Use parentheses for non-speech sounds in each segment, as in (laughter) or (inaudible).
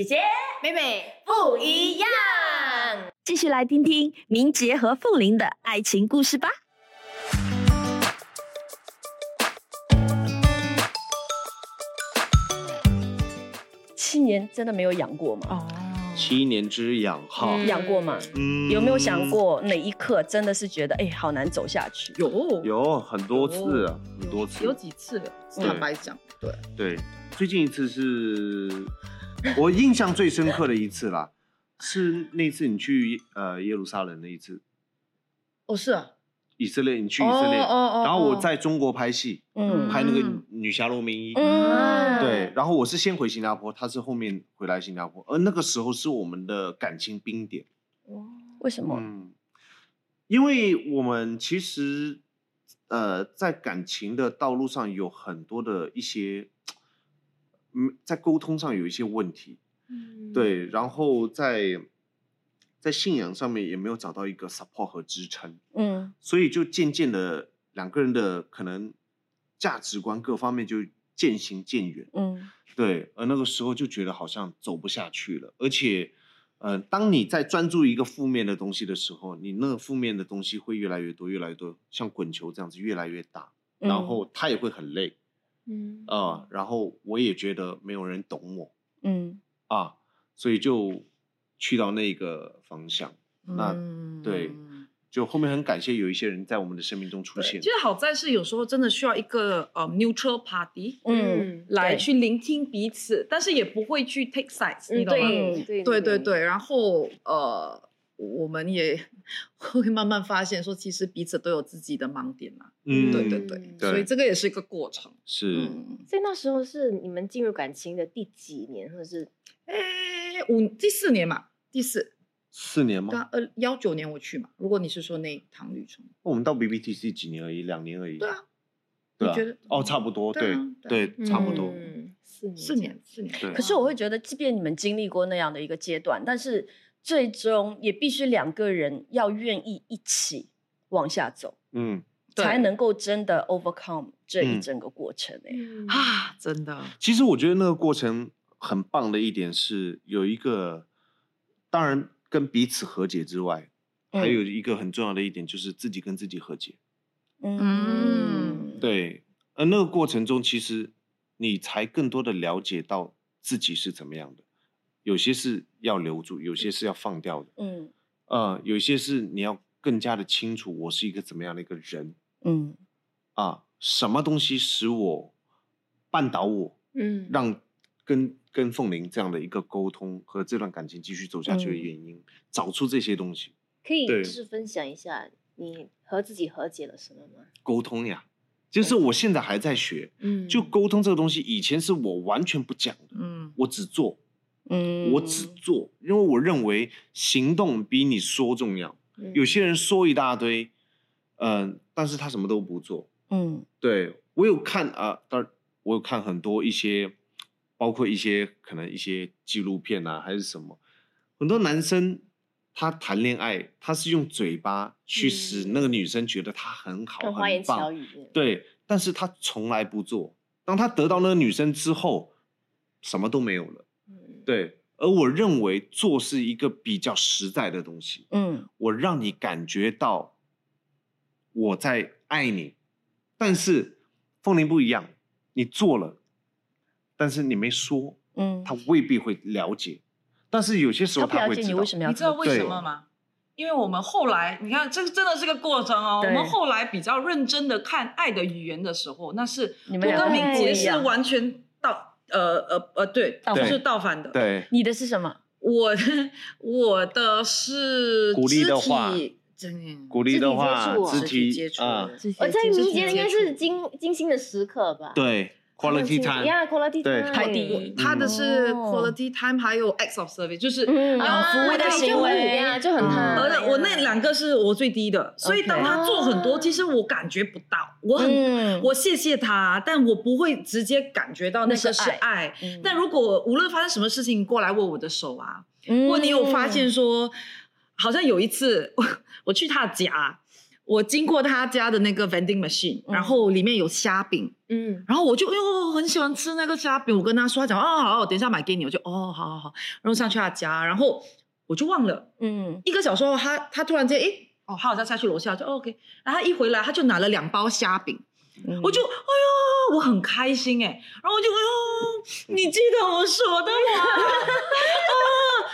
姐姐妹妹不一样。继续来听听明杰和凤玲的爱情故事吧。七年真的没有养过吗？哦，七年之痒哈，嗯养过吗？嗯有没有想？过哪一刻真的是觉得哎，好难走下去？有有很多次啊，很多次，有几次坦白讲，对，对，最近一次是 (laughs) 我印象最深刻的一次啦，是那次你去呃耶路撒冷那一次，哦是啊，以色列，你去以色列，哦哦哦。然后我哦在中国拍戏，嗯。拍那个嗯女侠罗明依，嗯。对，然后我是先回新加坡，他是后面回来新加坡，而那个时候是我们的感情冰点。为什么？嗯，因为我们其实呃在感情的道路上有很多的一些，嗯，在沟通上有一些问题，嗯，对，然后在在信仰上面也没有找到一个 support 和支撑，嗯。所以就渐渐的两个人的可能价值观各方面就渐行渐远。嗯。对，而那个时候就觉得好像走不下去了，而且，呃，当你在专注一个负面的东西的时候，你那个负面的东西会越来越多，越来越多，像滚球这样子越来越大，然嗯。后他也会很累嗯啊、然后我也觉得没有人懂我嗯啊，所以就去到那个方向。那嗯对就后面很感谢有一些人在我们的生命中出对，现其，实好在是有时候真的需要一个呃 neutral party 嗯，来去聆听彼此，但是也不会去 take sides，你嗯，懂吗？对对对对对，然后呃，我们也 (laughs) 会慢慢发现说，其实彼此都有自己的盲点嘛。嗯，对对对，对所以这个也是一个过程。是，嗯，所以那时候是你们进入感情的第几年，或者是哎，五第四年嘛，第四，四年吗？刚呃幺九年我去嘛。如果你是说那一趟旅程，我们到 BBTC 几年而已，两年而已。对啊，对啊觉得哦，差不多，对对差不多。嗯四年四年四年，对可是我会觉得，即便你们经历过那样的一个阶段，但是最终也必须两个人要愿意一起往下走，嗯，才能够真的 overcome 这一嗯整个过程、欸。嗯。啊，真的，其实我觉得那个过程很棒的一点是有一个，当然跟彼此和解之外，还有一个很重要的一点就是自己跟自己和解。嗯，对，而那个过程中，其实你才更多的了解到自己是怎么样的，有些是要留住，有些是要放掉的，嗯。呃，有些是你要更加的清楚我是一个怎么样的一个人嗯。啊，什么东西使我绊倒我，嗯。让跟跟凤玲这样的一个沟通和这段感情继续走下去的嗯。原因，找出这些东西，可以就是分享一下你和自己和解了什么吗？沟通呀，就是我现在还在学，嗯。就沟通这个东西，以前是我完全不讲的，嗯。我只做，嗯我只做，因为我认为行动比你说重要。嗯有些人说一大堆，嗯、但是他什么都不做。嗯对我有看啊，当然我有看很多一些，包括一些可能一些纪录片啊，还是什么，很多男生他谈恋爱，他是用嘴巴去使嗯那个女生觉得他很好、很花言很棒巧，语，对，但是他从来不做。当他得到那个女生之后，什么都没有了。嗯，对，而我认为做是一个比较实在的东西，嗯我让你感觉到我在爱你，但是凤玲不一样，你做了，但是你没说，嗯，他未必会了解。但是有些时候他不了解你会知道为什么要你知道为什么吗？因为我们后来，你看，这真的是个过程哦。我们后来比较认真的看爱的语言的时候，那是我跟敏杰是完全倒呃呃呃，对，是倒反的。对，你的是什么？我我的是鼓励的肢体话真鼓励的话，肢肢体接触我在肢体民间应该是精精心的时刻吧？对，quality time，对排第一他的是哦 quality time，还有 acts of service，就是嗯。要啊服务的的行行为就很嗯。他。而我那两个是我最低的，所以当他做很多，其实我感觉不到，我很嗯。我谢谢他，但我不会直接感觉到那个是爱但如果无论发生什么事情，过来握我的手啊，嗯。或你有发现说，好像有一次我 (laughs) 我去他家，我经过他家的那个 vending machine，、嗯。然后里面有虾饼，嗯，然后我就哎呦很喜欢吃那个虾饼，我跟他说，他讲哦好，我等一下买给你，我就哦好好好，然后上去他家，然后我就忘了，嗯，一个小时后他他突然间诶哦他好像下去楼下就、哦 OK，然后他一回来他就拿了两包虾饼，嗯。我就哎呦我很开心哎，然后我就哎呦你记得我说的话啊，(laughs)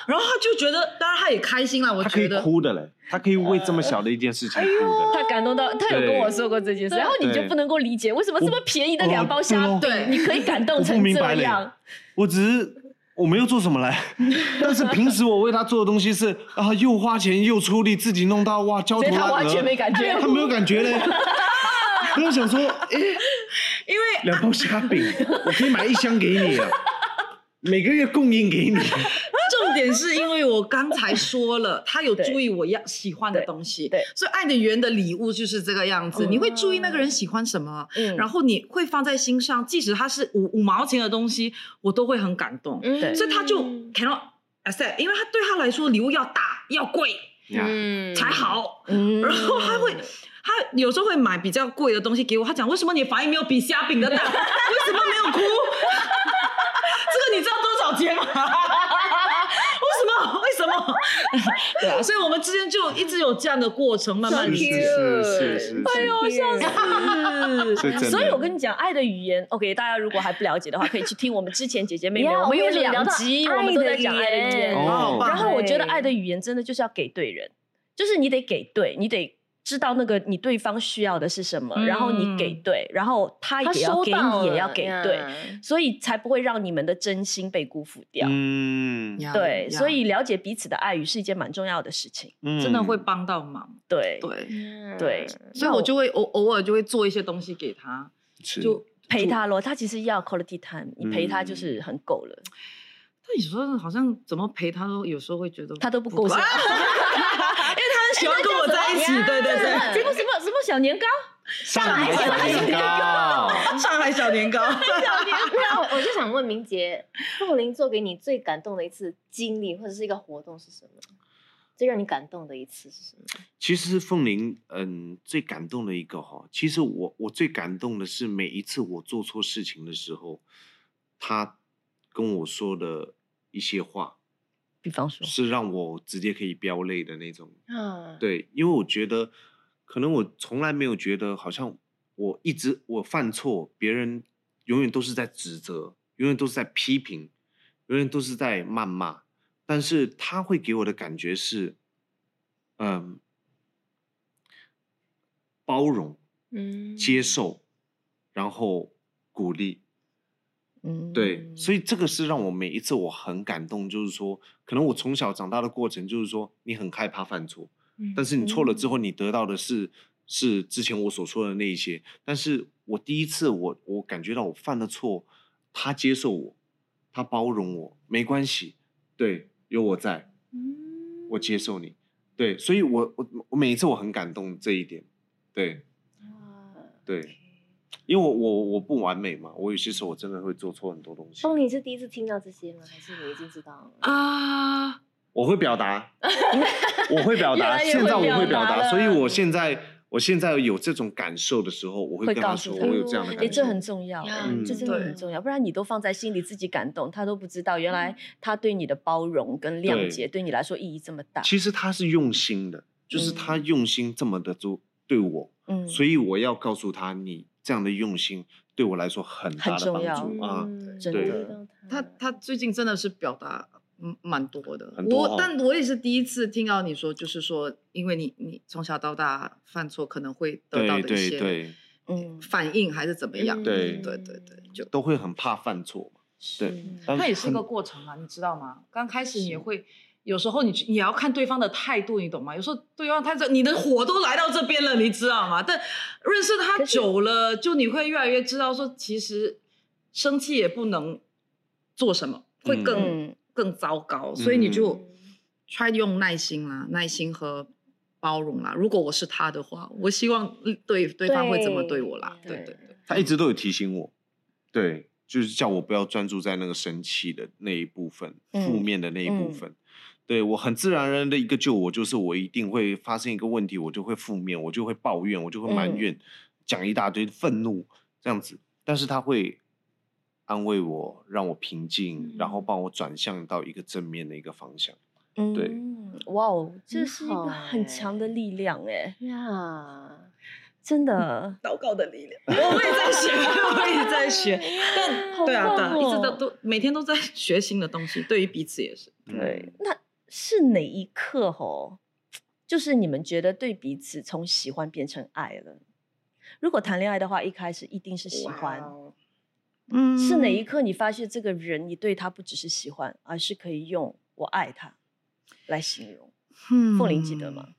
然后他就觉得，当然他也开心了，我他可以觉得。哭的嘞，他可以为这么小的一件事情哭的。他感动到，他有跟我说过这件事，然后你就不能够理解为什么这么便宜的我两包虾饼，对你可以感动我不成明白嘞这样。我只是我没有做什么嘞，(laughs) 但是平时我为他做的东西是啊，又花钱又出力，自己弄到哇焦头烂额，他完全没感觉他没有感觉嘞。(laughs) 我就想说，哎、因为两包虾饼，我可以买一箱给你啊，每个月供应给你。重点是因为我刚才说了，他有注意我要喜欢的东西，对对所以爱的语言的礼物就是这个样子。嗯你会注意那个人喜欢什么，嗯然后你会放在心上，即使他是五五毛钱的东西，我都会很感动。对所以他就 cannot accept，因为他对他来说礼物要大要贵嗯才好，嗯然后他会。他有时候会买比较贵的东西给我，他讲为什么你反应没有比虾饼的大？(laughs) 为什么没有哭？这个你知道多少钱吗？为什么？为什么？(laughs) 对啊，所以我们之间就一直有这样的过程，慢慢是理解。是是是哎呦，笑死！(laughs) 所以我跟你讲，爱的语言，OK，大家如果还不了解的话，可以去听我们之前姐姐妹妹，呀我们有两集，我们都在讲语爱的语言。然后我觉得爱的语言真的就是要给对人，就是你得给对，你得知道那个你对方需要的是什么，然后你给嗯对，然后他他也要给你，也要了给对，所以才不会让你们的真心被辜负掉。嗯，对，所以了解彼此的爱语是一件蛮重要的事情。嗯。真的会帮到忙。对，对，嗯。对。所以我就会偶偶尔就会做一些东西给他，就陪他咯，他其实要 quality time，你陪他嗯就是很够了，但有时候好像怎么陪他都有时候会觉得他都不够 (laughs) 喜欢跟我在一起，对对对。什么什么什么小年糕？上海小年糕，上海小年糕，小年糕我就想问明杰，凤玲做给你最感动的一次经历，或者是一个活动是什么？最让你感动的一次是什么？其实凤玲，嗯，最感动的一个哈，其实我我最感动的是每一次我做错事情的时候，他跟我说的一些话，比方说，是让我直接可以飙泪的那种。啊，对，因为我觉得，可能我从来没有觉得，好像我一直我犯错，别人永远都是在指责，永远都是在批评，永远都是在谩骂，但是他会给我的感觉是，嗯，包容、嗯接受，然后鼓励。嗯，对，所以这个是让我每一次我很感动，就是说，可能我从小长大的过程，就是说你很害怕犯错，嗯但是你错了之后，你得到的是是之前我所说的那一些。但是我第一次我我感觉到我犯了错，他接受我，他包容我，没关系，对，有我在，嗯。我接受你，对，所以我我我每一次我很感动这一点，对啊对，因为我我我不完美嘛，我有些时候我真的会做错很多东西，哦，你是第一次听到这些吗？还是你已经知道了？啊，我会表达，(laughs) 我会表达，现在我会会表达，所以我现在我现在有这种感受的时候，我会会跟他说，我有这样的感受。这很重要，这真的很重要，不然你都放在心里自己感动，他都不知道原来他对你的包容跟谅解对你来说意义这么大。其实他是用心的，就是他用心这么的做对我，嗯，所以我要告诉他，你这样的用心对我来说很大的帮很重要助啊。嗯真的他他最近真的是表达嗯蛮多的，很多哦我但我也是第一次听到你说，就是说，因为你你从小到大犯错可能会得到对对的一些对，嗯，反应还是怎么样？对对对对，就都会很怕犯错嘛。对是，它也是一个过程啊，你知道吗？刚开始你也会。有时候你你也要看对方的态度，你懂吗？有时候对方他这你的火都来到这边了，你知道吗？但认识他久了，就你会越来越知道说，其实生气也不能做什么，会更、嗯更糟糕。所以你就嗯 try 用耐心啦，耐心和包容啦。如果我是他的话，我希望对对方会这么对我啦。对对对对，他一直都有提醒我，对，就是叫我不要专注在那个生气的那一部分，嗯负面的那一部嗯分。对我很自然而然的一个救我，就是我一定会发生一个问题，我就会负面，我就会抱怨，我就会埋嗯怨，讲一大堆愤怒这样子。但是他会安慰我，让我平静，然后嗯帮我转向到一个正面的一个方向。对嗯，哇哦，这是一个很强的力量哎，呀，真的。祷告的力量，我也在学，我也在学。(laughs) 但对啊，对啊，棒一直都哦都每天都在学新的东西，对于彼此也是。对嗯，，那是哪一刻吼？就是你们觉得对彼此从喜欢变成爱了？如果谈恋爱的话，一开始一定是喜欢。嗯是哪一刻你发现这个人，你对他不只是喜欢，而是可以用“我爱他”来形容？嗯凤玲记得吗？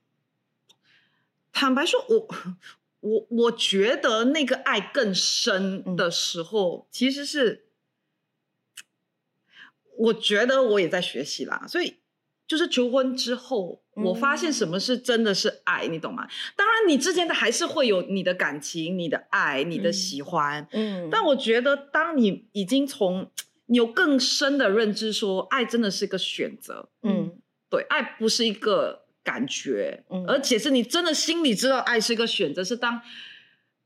(laughs) 坦白说，我我我觉得那个爱更深嗯的时候，其实是我觉得我也在学习啦，所以就是求婚之后，我发现什么是真的是爱，你懂吗？当然，你之间的还是会有你的感情、你的爱、你的嗯喜欢，嗯但我觉得当你已经从你有更深的认知说，爱真的是个选择，嗯对，爱不是一个感觉，嗯而且是你真的心里知道爱是一个选择，是当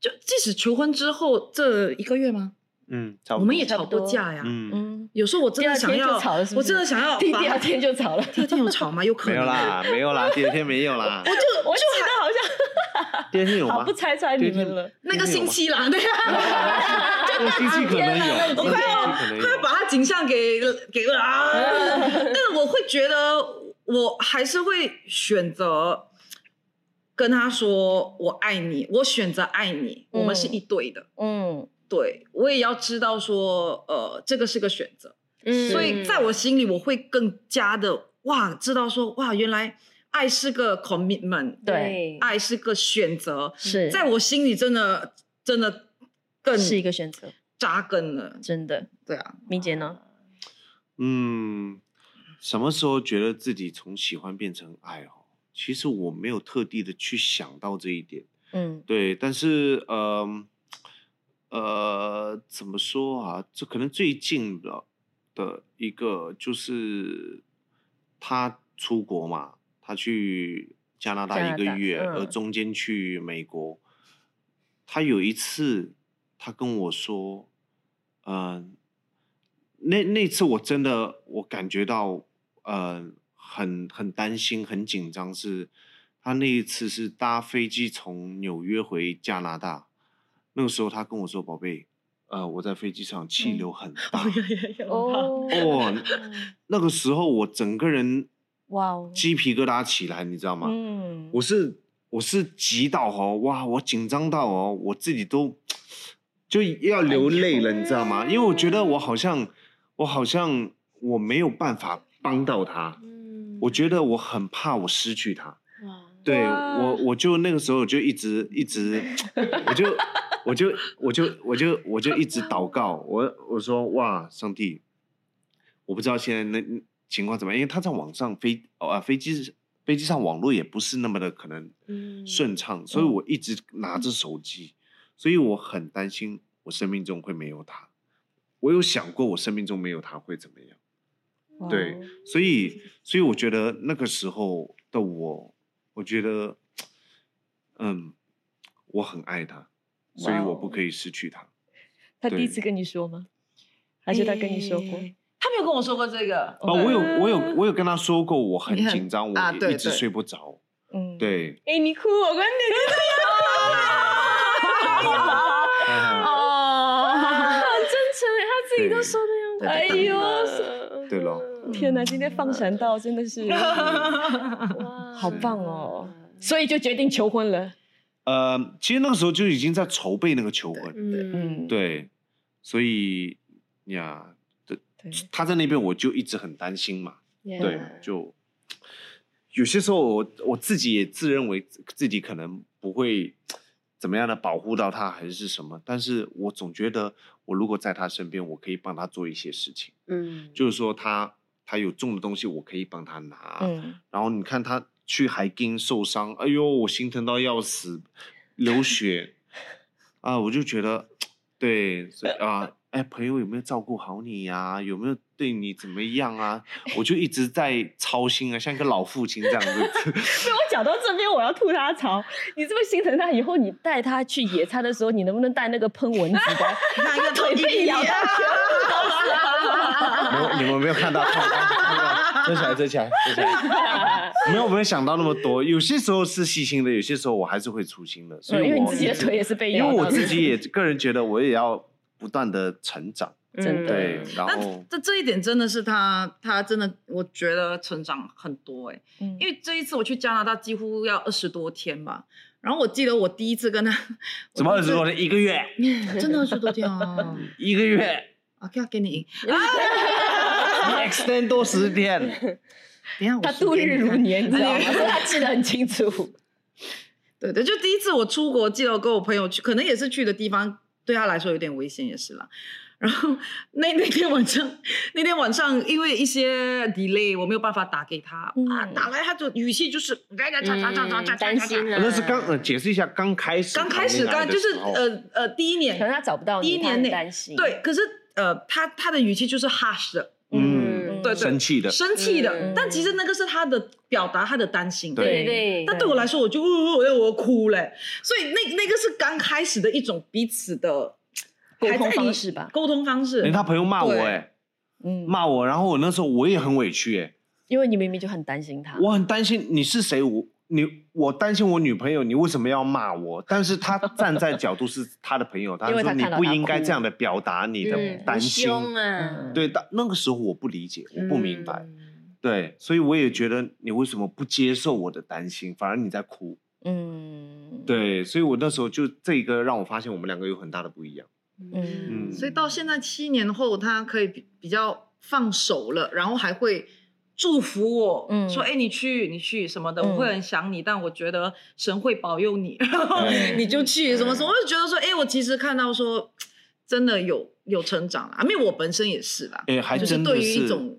就即使求婚之后这一个月吗？嗯，差不多我们也吵差不多过架呀。嗯，嗯，有时候我真的想要，我真的想要第第二天就吵了。第二天有吵吗？有可能没有。啦，(laughs) 没有啦，第二天没有啦，我记得好像 (laughs) 第二天有吗好不？猜猜你们了。那个星期啦，对呀，那个星期可能有，(laughs) 那个星期可能快要。把他景象给给啊！但是我会觉得，我还是会选择跟他说我爱你，我选择爱你，我们是一对的。嗯对我也要知道说，呃，这个是个选择，嗯所以在我心里，我会更加的哇，知道说哇，原来爱是个 commitment，对爱是个选择，是在我心里真的真的更是一个选择，扎根了。真的。对啊，明姐呢？嗯，什么时候觉得自己从喜欢变成爱哦？其实我没有特地的去想到这一点，嗯对，但是呃呃，怎么说啊？这可能最近的的一个就是他出国嘛，他去加拿大一个月，嗯而中间去美国。他有一次，他跟我说，嗯、那那次我真的我感觉到，呃，很很担心，很紧张。是他那一次是搭飞机从纽约回加拿大，那个时候他跟我说：“宝贝，呃，我在飞机上气流很大。哦哦，那个时候我整个人哇哦鸡皮疙瘩起来，你知道吗？嗯我是我是急到哦，哇，我紧张到哦，我自己都就要流泪了，你知道吗？因为我觉得我好像我好像我没有办法帮到他，嗯我觉得我很怕我失去他。哇，对我，我就那个时候我就一直一直，(laughs) 我就我就我就我就我就一直祷告，我我说哇，上帝，我不知道现在那情况怎么样，因为他在网上飞啊飞机飞机上网络也不是那么的可能嗯顺畅，所以我一直拿着手机，所以我很担心我生命中会没有他。我有想过我生命中没有他会怎么样。对哦所以，所以我觉得那个时候的我，我觉得，嗯，我很爱他，所以我不可以失去他。他第一次跟你说吗？还是他跟你说过？诶他没有跟我说过这个。哦，我有，我有，我有跟他说过，我很紧张，我一直睡不着。嗯，。对，哎，你哭，我跟你 (laughs) (laughs) 哦，好真诚哎，他自己都说的样子。哎对呦，对咯。天哪，今天放闪到真的是 (laughs) 好棒哦，所以就决定求婚了。呃，其实那个时候就已经在筹备那个求婚，嗯，对，所以呀，这对，他在那边我就一直很担心嘛。对，就有些时候我我自己也自认为自己可能不会怎么样的保护到他还是什么，但是我总觉得我如果在他身边，我可以帮他做一些事情，嗯，就是说他他有重的东西，我可以帮他拿，嗯，然后你看他去海滨受伤，哎呦，我心疼到要死，流血。(laughs) 啊，我就觉得对，所以啊，哎，朋友有没有照顾好你呀、有没有对你怎么样啊？我就一直在操心啊，像一个老父亲这样子。(laughs) 被我讲到这边，我要吐他槽。你这么心疼他，以后你带他去野餐的时候，你能不能带那个喷蚊子的？哪个腿被咬到 (laughs) 没有，你们没有看到？看到遮起来，遮起来，遮起来。没有，没有想到那么多。有些时候是细心的，有些时候我还是会粗心的。所以因为你自己的腿也是被咬到的因为我自己也个人觉得，我也要不断的成长。真的对，然那后这这一点真的是他，他真的我觉得成长很多哎、嗯因为这一次我去加拿大几乎要二十多天吧，然后我记得我第一次跟他，(laughs) 怎么二十多天？一个月，(laughs) 真的二十多天啊！(laughs) 一个月，OK，给你赢，你 extend 多十天。等下我他度日如年，你知道他记得很清楚。对对，就第一次我出国，记得我跟我朋友去，可能也是去的地方对他来说有点危险，也是啦。然后那那天晚上，那天晚上因为一些 delay，我没有办法打给他、啊，嗯打来他就语气就是嗯担心啊，那是刚呃，解释一下，刚开始刚开始刚就是呃，呃呃第一年可能他找不到第一年内担心。对，可是呃他他的语气就是 harsh 的，嗯，对对。生气的，生气的，嗯。但其实那个是他的表达他的担心，对。对对，但对我来说，我就呃我我哭嘞，所以那那个是刚开始的一种彼此的沟通方式吧。沟通方式。哎，。他朋友骂我，哎，嗯，骂我，然后我那时候我也很委屈，哎，因为你明明就很担心他。我很担心你是谁，我你我担心我女朋友，你为什么要骂我？但是他站在角度是他的朋友，他因为说你不应该这样的表达你的嗯担心。对，但那个时候我不理解，我不明白，嗯对，所以我也觉得你为什么不接受我的担心，反而你在哭。嗯，对，所以我那时候就这个让我发现我们两个有很大的不一样。嗯嗯所以到现在七年后，他可以比比较放手了，然后还会祝福我，嗯。说：“哎，你去，你去什么的，嗯我会很想你，但我觉得神会保佑你，然后你就去什么什么。”我就觉得说：“哎，我其实看到说，真的有有成长啊，因为我本身也是啦，哎，还就是真的对于一，种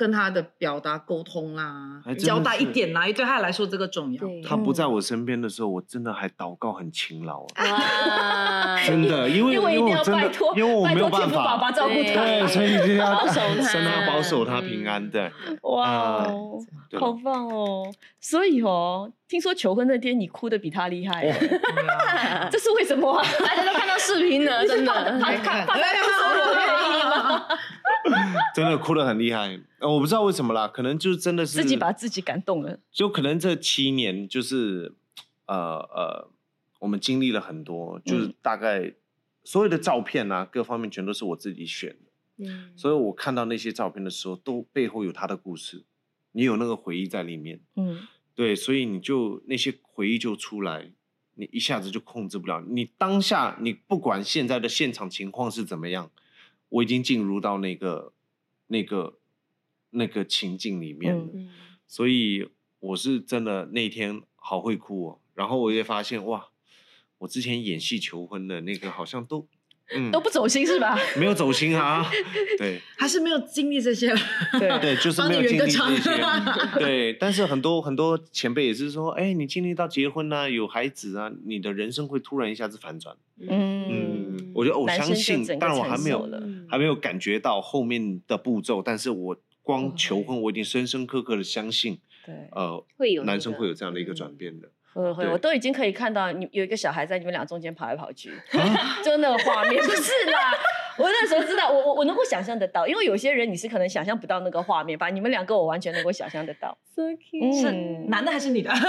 跟他的表达沟通啦交代一是点啦，对他来说这个重要。他不在我身边的时候，我真的还祷告很勤劳 (laughs) 真的，因为因为一定要我真的拜托，，因为我没有办拜托天父爸爸法。照顾他。对，所以就要保守他神啊，保守他平安的。哇好棒哦！所以哦，听说求婚那天你哭的比他厉害，(laughs) 这是为什么啊？(laughs) 大家都看到视频了，真的。看看，对 (laughs) 真的哭得很厉害。呃，我不知道为什么啦，可能就真的是自己把自己感动了。就可能这七年就是呃呃，我们经历了很多，就是嗯大概所有的照片啊，各方面全都是我自己选的，嗯所以我看到那些照片的时候，都背后有他的故事，你有那个回忆在里面，嗯对，所以你就那些回忆就出来。你一下子就控制不了，你当下你不管现在的现场情况是怎么样，我已经进入到那个那个那个情境里面了。所以我是真的那天好会哭哦，然后我也发现哇，我之前演戏求婚的那个好像都嗯。都不走心是吧？没有走心啊，(laughs) 对。还是没有经历这些。对。(laughs) 对，就是没有经历这些，(laughs) 对，但是很多很多前辈也是说，哎，你经历到结婚啊，有孩子啊，你的人生会突然一下子反转，嗯，嗯，我觉得我男相信生就整，个当然我还没有还没有感觉到后面的步骤，但是我光哦求婚，我已经深深刻刻的相信，对，呃，会有男生会有这样的一个嗯转变的。会会，我都已经可以看到你有一个小孩在你们俩中间跑来跑去，啊就那个画面，不是啦。我那时候知道，我我我能够想象得到，因为有些人你是可能想象不到那个画面吧，你们两个我完全能够想象得到。So 嗯 cute 是男的还是女的？(laughs)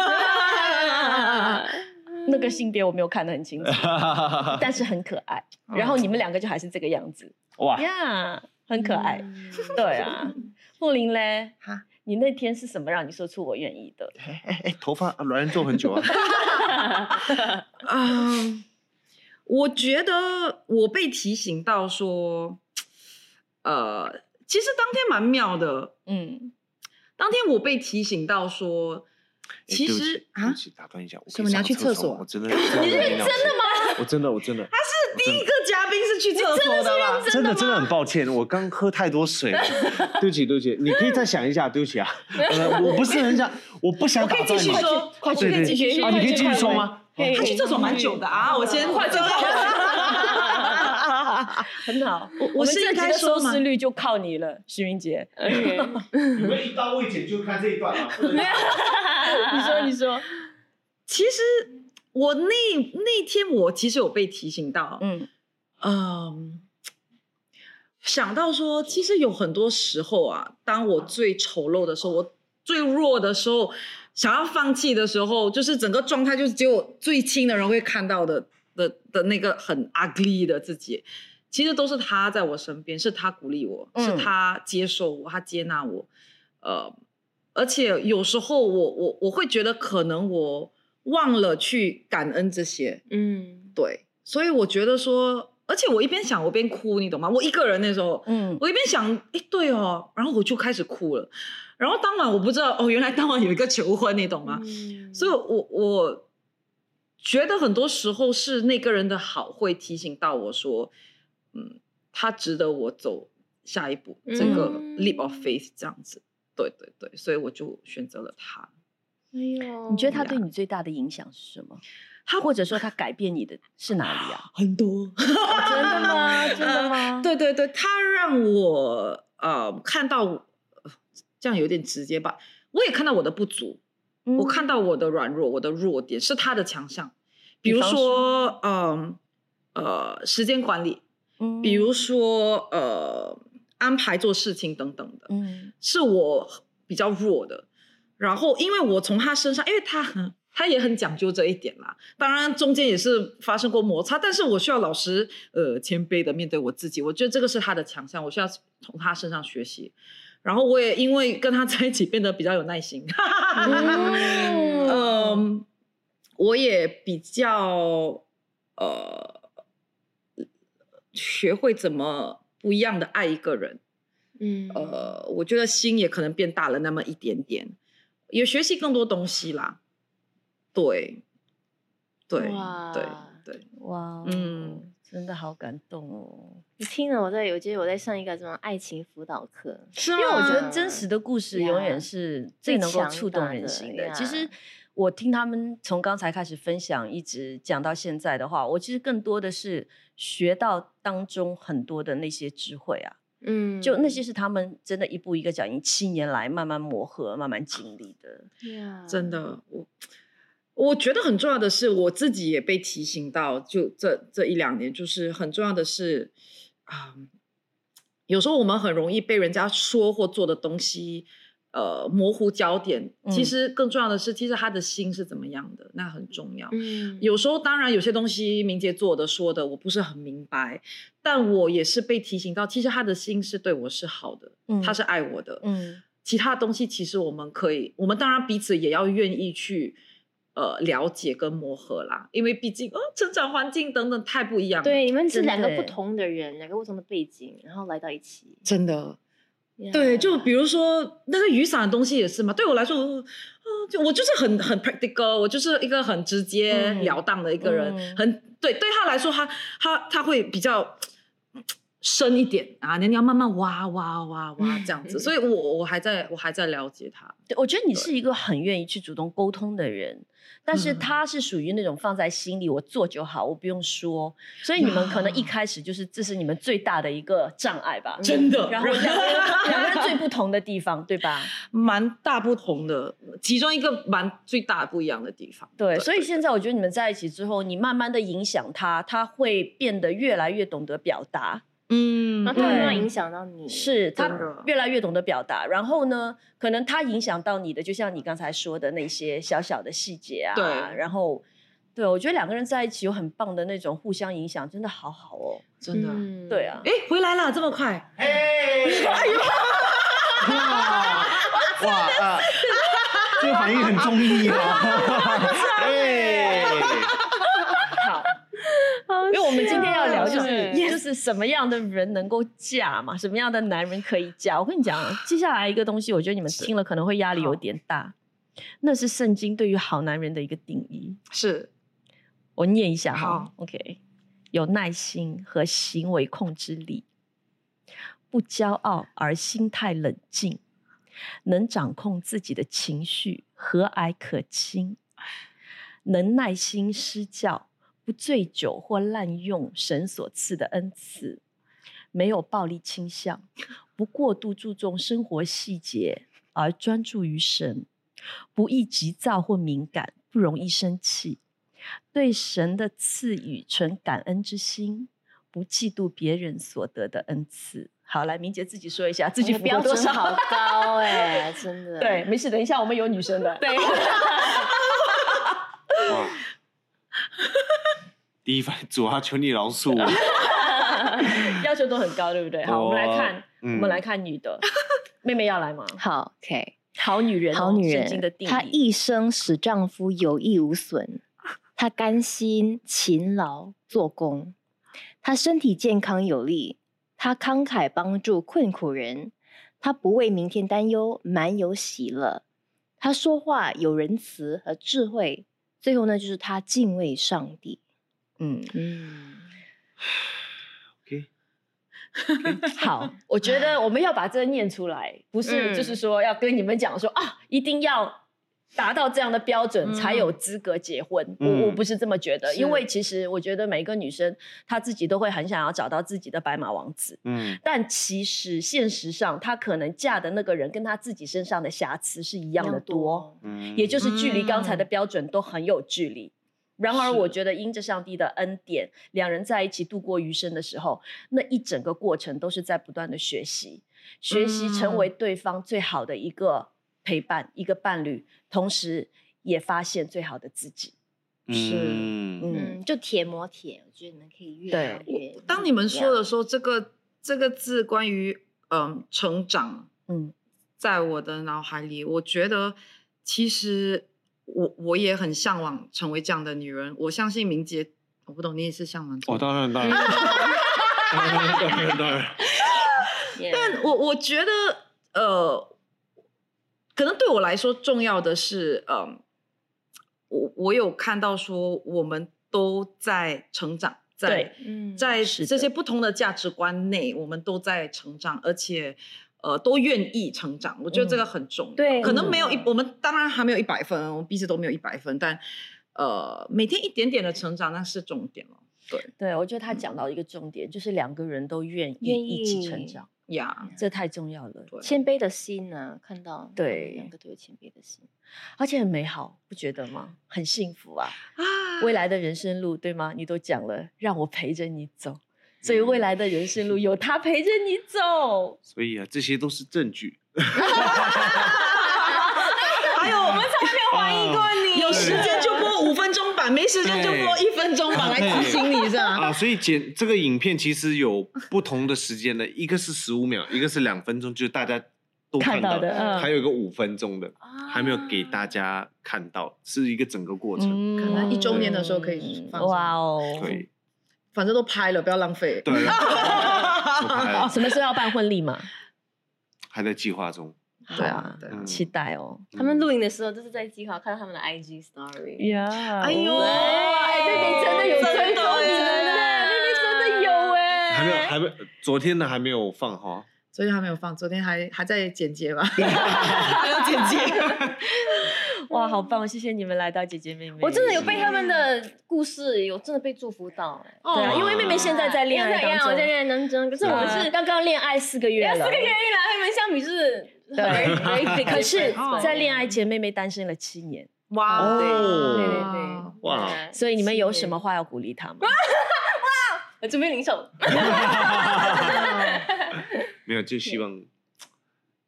那个性别我没有看得很清楚，(laughs) 但是很可爱。然后你们两个就还是这个样子哇，呀很可爱。对啊，(laughs) 凤玲嘞哈，你那天是什么让你说出我愿意的？哎哎哎，头发软人做很久啊，(laughs) 嗯，我觉得我被提醒到说，呃，其实当天蛮妙的。嗯，当天我被提醒到说，其实啊对不，起，打断一下，我可以什么你要去厕所我真的，你认真的吗？(laughs) 我真的，我真的，他是第一个嘉宾是去厕所的吧？真的真的很抱歉，我刚喝太多水了，(laughs) 对不起对不起，你可以再想一下，对不起啊，呃，我不是很想，我不想打断你继续，说，快去，对对可以继续啊，你可以继续说吗？他去厕所蛮久的啊，我先快走。(laughs) 很好。我我们这集是应该的收视率就靠你了，徐明杰。(laughs) (laughs) 你们一刀未剪就看这一段啊？你说，你说，其实我那那天我其实有被提醒到，嗯嗯，想到说，其实有很多时候啊，当我最丑陋的时候，我最弱的时候，想要放弃的时候，就是整个状态就是只有最亲的人会看到的的的那个很 ugly 的自己。其实都是他在我身边，是他鼓励我，嗯是他接受我，他接纳我。呃，而且有时候我我我会觉得，可能我忘了去感恩这些。嗯，对，所以我觉得说，而且我一边想我一边哭，你懂吗？我一个人那时候，嗯我一边想，哎，对哦，然后我就开始哭了。然后当晚我不知道，哦，原来当晚有一个求婚，你懂吗？嗯所以我我觉得很多时候是那个人的好会提醒到我说，嗯，他值得我走下一步，这个嗯 leap of faith 这样子。对对对，所以我就选择了他。哎呦，你觉得他对你最大的影响是什么？他或者说他改变你的是哪里啊？(laughs) 很多，真的吗？真的吗？(laughs) 对对对，他让我呃看到，呃这样有点直接吧。我也看到我的不足，嗯我看到我的软弱，我的弱点是他的强项，比如说，嗯呃时间管理，嗯比如说呃安排做事情等等的，嗯是我比较弱的。然后因为我从他身上，因为他很他也很讲究这一点啦。当然中间也是发生过摩擦，但是我需要老实呃谦卑的面对我自己。我觉得这个是他的强项，我需要从他身上学习。然后我也因为跟他在一起变得比较有耐心。嗯 (laughs) 嗯，我也比较呃学会怎么不一样的爱一个人。嗯呃，我觉得心也可能变大了那么一点点，也学习更多东西啦。对，对，对，对，哇，嗯嗯，真的好感动哦。你听了我在，我觉得我在上一个什么爱情辅导课，是因为我觉得真实的故事永远是最能够触动人心的。其实呀我听他们从刚才开始分享，一直讲到现在的话，我其实更多的是学到当中很多的那些智慧啊。嗯就那些是他们真的一步一个脚印，七年来慢慢磨合、慢慢经历的。呀真的，我我觉得很重要的是，我自己也被提醒到，就这这一两年，就是很重要的是啊、有时候我们很容易被人家说或做的东西。呃，模糊焦点，其嗯实更重要的是，其实他的心是怎么样的，那很重要。嗯有时候当然有些东西明杰做的说的我不是很明白，但我也是被提醒到，其实他的心是对我是好的，嗯他是爱我的。嗯其他东西其实我们可以，我们当然彼此也要愿意去呃了解跟磨合啦，因为毕竟呃成长环境等等太不一样了。，对，你们是两个不同的人，两个不同的背景，然后来到一起。真的。呀对，就比如说那个雨伞的东西也是嘛。对我来说，呃，就我就是很很 practical，我就是一个很直截嗯了当的一个人，嗯很对。对他来说，他他他会比较深一点啊，你你要慢慢挖挖挖挖这样子。所以我我还在我还在了解他。对，我觉得你是一个很愿意去主动沟通的人，但是嗯他是属于那种放在心里，我做就好，我不用说。所以你们可能一呀开始就是这是你们最大的一个障碍吧。真的然后两个人 (laughs) 两个人最不同的地方，对吧？蛮大不同的，其中一个蛮最大不一样的地方。对，所以现在我觉得你们在一起之后，你慢慢的影响他，他会变得越来越懂得表达。嗯然后他慢慢对影响到你，是他越来越懂得表达，然后呢，可能他影响到你的，就像你刚才说的那些小小的细节啊，对然后对我觉得两个人在一起有很棒的那种互相影响，真的好好哦。真的。嗯对啊，哎，回来了，这么快？嘿，哎呦，哇哇啊，(laughs) 这个反应很中意啊。(laughs) (laughs) 哎，好因为我们今天要聊就是就是什么样的人能够嫁嘛，什么样的男人可以嫁。我跟你讲，接下来一个东西，我觉得你们听了可能会压力有点大，那是圣经对于好男人的一个定义。是。我念一下哈，OK，有耐心和行为控制力，不骄傲而心态冷静，能掌控自己的情绪，和蔼可亲，能耐心施教，醉酒或滥用神所赐的恩赐，没有暴力倾向，不过度注重生活细节，而专注于神，不易急躁或敏感，不容易生气，对神的赐予存感恩之心，不嫉妒别人所得的恩赐。好，来，明杰自己说一下自己标多少准好高哎，真的。(laughs) 对，没事，等一下我们有女生的。对，(laughs) (laughs) 哇！第一反应，主啊，求你饶恕我。(laughs) 要求都很高，对不对？好，我们来看，嗯我们来看女的，(laughs) 妹妹要来吗？好，OK。好女人哦、好女人，她。一生使丈夫有益无损，她甘心勤劳做工，她身体健康有力，她慷慨帮助困苦人，她不为明天担忧，满有喜乐，她说话有仁慈和智慧，最后呢，就是她敬畏上帝。嗯，嗯，OK，(laughs) 好，我觉得我们要把这念出来，不是嗯。就是说要跟你们讲说啊，一定要达到这样的标准嗯。才有资格结婚。嗯。我我不是这么觉得，因为其实我觉得每一个女生她自己都会很想要找到自己的白马王子，嗯。但其实现实上她可能嫁的那个人跟她自己身上的瑕疵是一样的多。嗯，也就是距离刚才的嗯标准都很有距离。然而，我觉得因着上帝的恩典，两人在一起度过余生的时候，那一整个过程都是在不断的学习，学习成为对方最好的一个陪伴、一个伴侣，同时也发现最好的自己。是嗯就铁磨铁，我觉得你们可以越对来越。当你们说的的时候，这个这个字关于嗯成长，嗯，在我的脑海里，我觉得其实我我也很向往成为这样的女人。我相信明杰，我不懂你也是向往这哦，当然，当然，当然，当然，当然，但我我觉得呃，可能对我来说重要的是，嗯，我我有看到说我们都在成长，在在这些不同的价值观内，我们都在成长，而且呃都愿意成长。我觉得这个很重要。对可能没有一嗯，我们当然还没有一百分，我们彼此都没有一百分，但呃每天一点点的成长，那是重点了。对对，我觉得他讲到一个重点，就是两个人都愿意一起成长，呀，这太重要了。对谦卑的心呢，看到对两个都有谦卑的心。而且很美好，不觉得吗？很幸福啊！啊未来的人生路，对吗？你都讲了，让我陪着你走，所以未来的人生路有他陪着你走。所以啊，这些都是证据。(laughs) 还有我们怀疑过你，(laughs) 有时间就播五分钟版，没时间就播一分钟版来提醒你，是吧？啊，所以剪这个影片其实有不同的时间的，一个是十五秒，一个是两分钟，就是大家都看到到的嗯还有一个五分钟的，啊还没有给大家看到，是一个整个过程。可能一周年的时候可以放哇哦！对反正都拍了，不要浪费。对，(laughs) 都拍了什么时候要办婚礼嘛？还在计划中。对啊，对啊嗯。期待哦。他们录影的时候就是在计划，看到他们的 IG story。呀，哎呦哇哎妹妹真的有追踪你们真的呢，耶妹妹真的有哎，还没有，还没，昨天的还没有放哈。昨天还没有放，昨天还还在剪接吧，(laughs) 还要剪接。(laughs) 哇，好棒！谢谢你们来到姐姐妹妹，我真的有被他们的故事有真的被祝福到哎。对啊，哦因为妹妹现在在恋爱当中，我在恋爱当中，可是我们是刚刚恋爱四个月了，四个月一来，他们相比是对 (laughs) 可是在恋爱前，妹妹单身了七年，哇对哦对对对，哇所以你们有什么？话要鼓励她吗？我准备领手。(laughs) 没有，就希望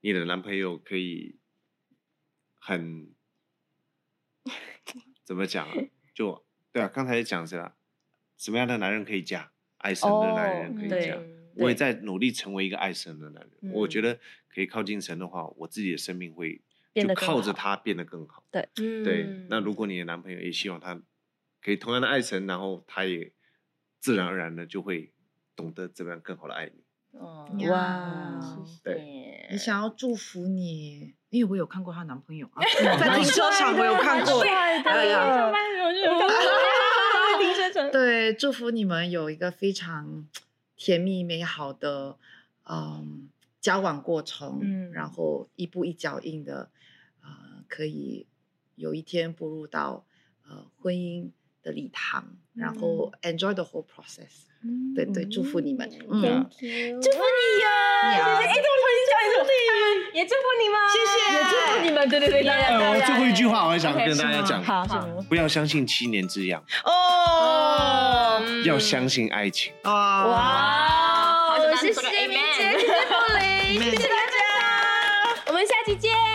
你的男朋友可以很怎么讲啊？(laughs) 就对啊，刚才也讲是啦，什么样的男人可以嫁？爱神的男人可以对嫁。嗯我也在努力成为一个爱神的男人。嗯我觉得可以靠近神的话，我自己的生命会就靠着他变得更好。对，嗯那如果你的男朋友也希望他可以同样的爱神，然后他也自然而然的就会懂得怎么样更好的爱你。哦哇。对。你想要祝福你，因为我有看过她男朋友啊，(laughs) 在停车场我有看过。哎呀。(laughs) 停车场。对，祝福你们有一个非常甜蜜美好的嗯交往过程，嗯。然后一步一脚印的，呃，可以有一天步入到呃婚姻的礼堂，然后 enjoy the whole process。对对，祝福你们。嗯，祝福你呀！哎，对我突然讲一首歌，也祝福你们，谢谢。也祝福你们，对对对，大家 (laughs) 我，最后一句话我还想跟大家讲，好，不要相信七年之痒，哦，要相信爱情。哇哇，好谢谢明姐，谢谢布林，谢谢大家，我们下期见。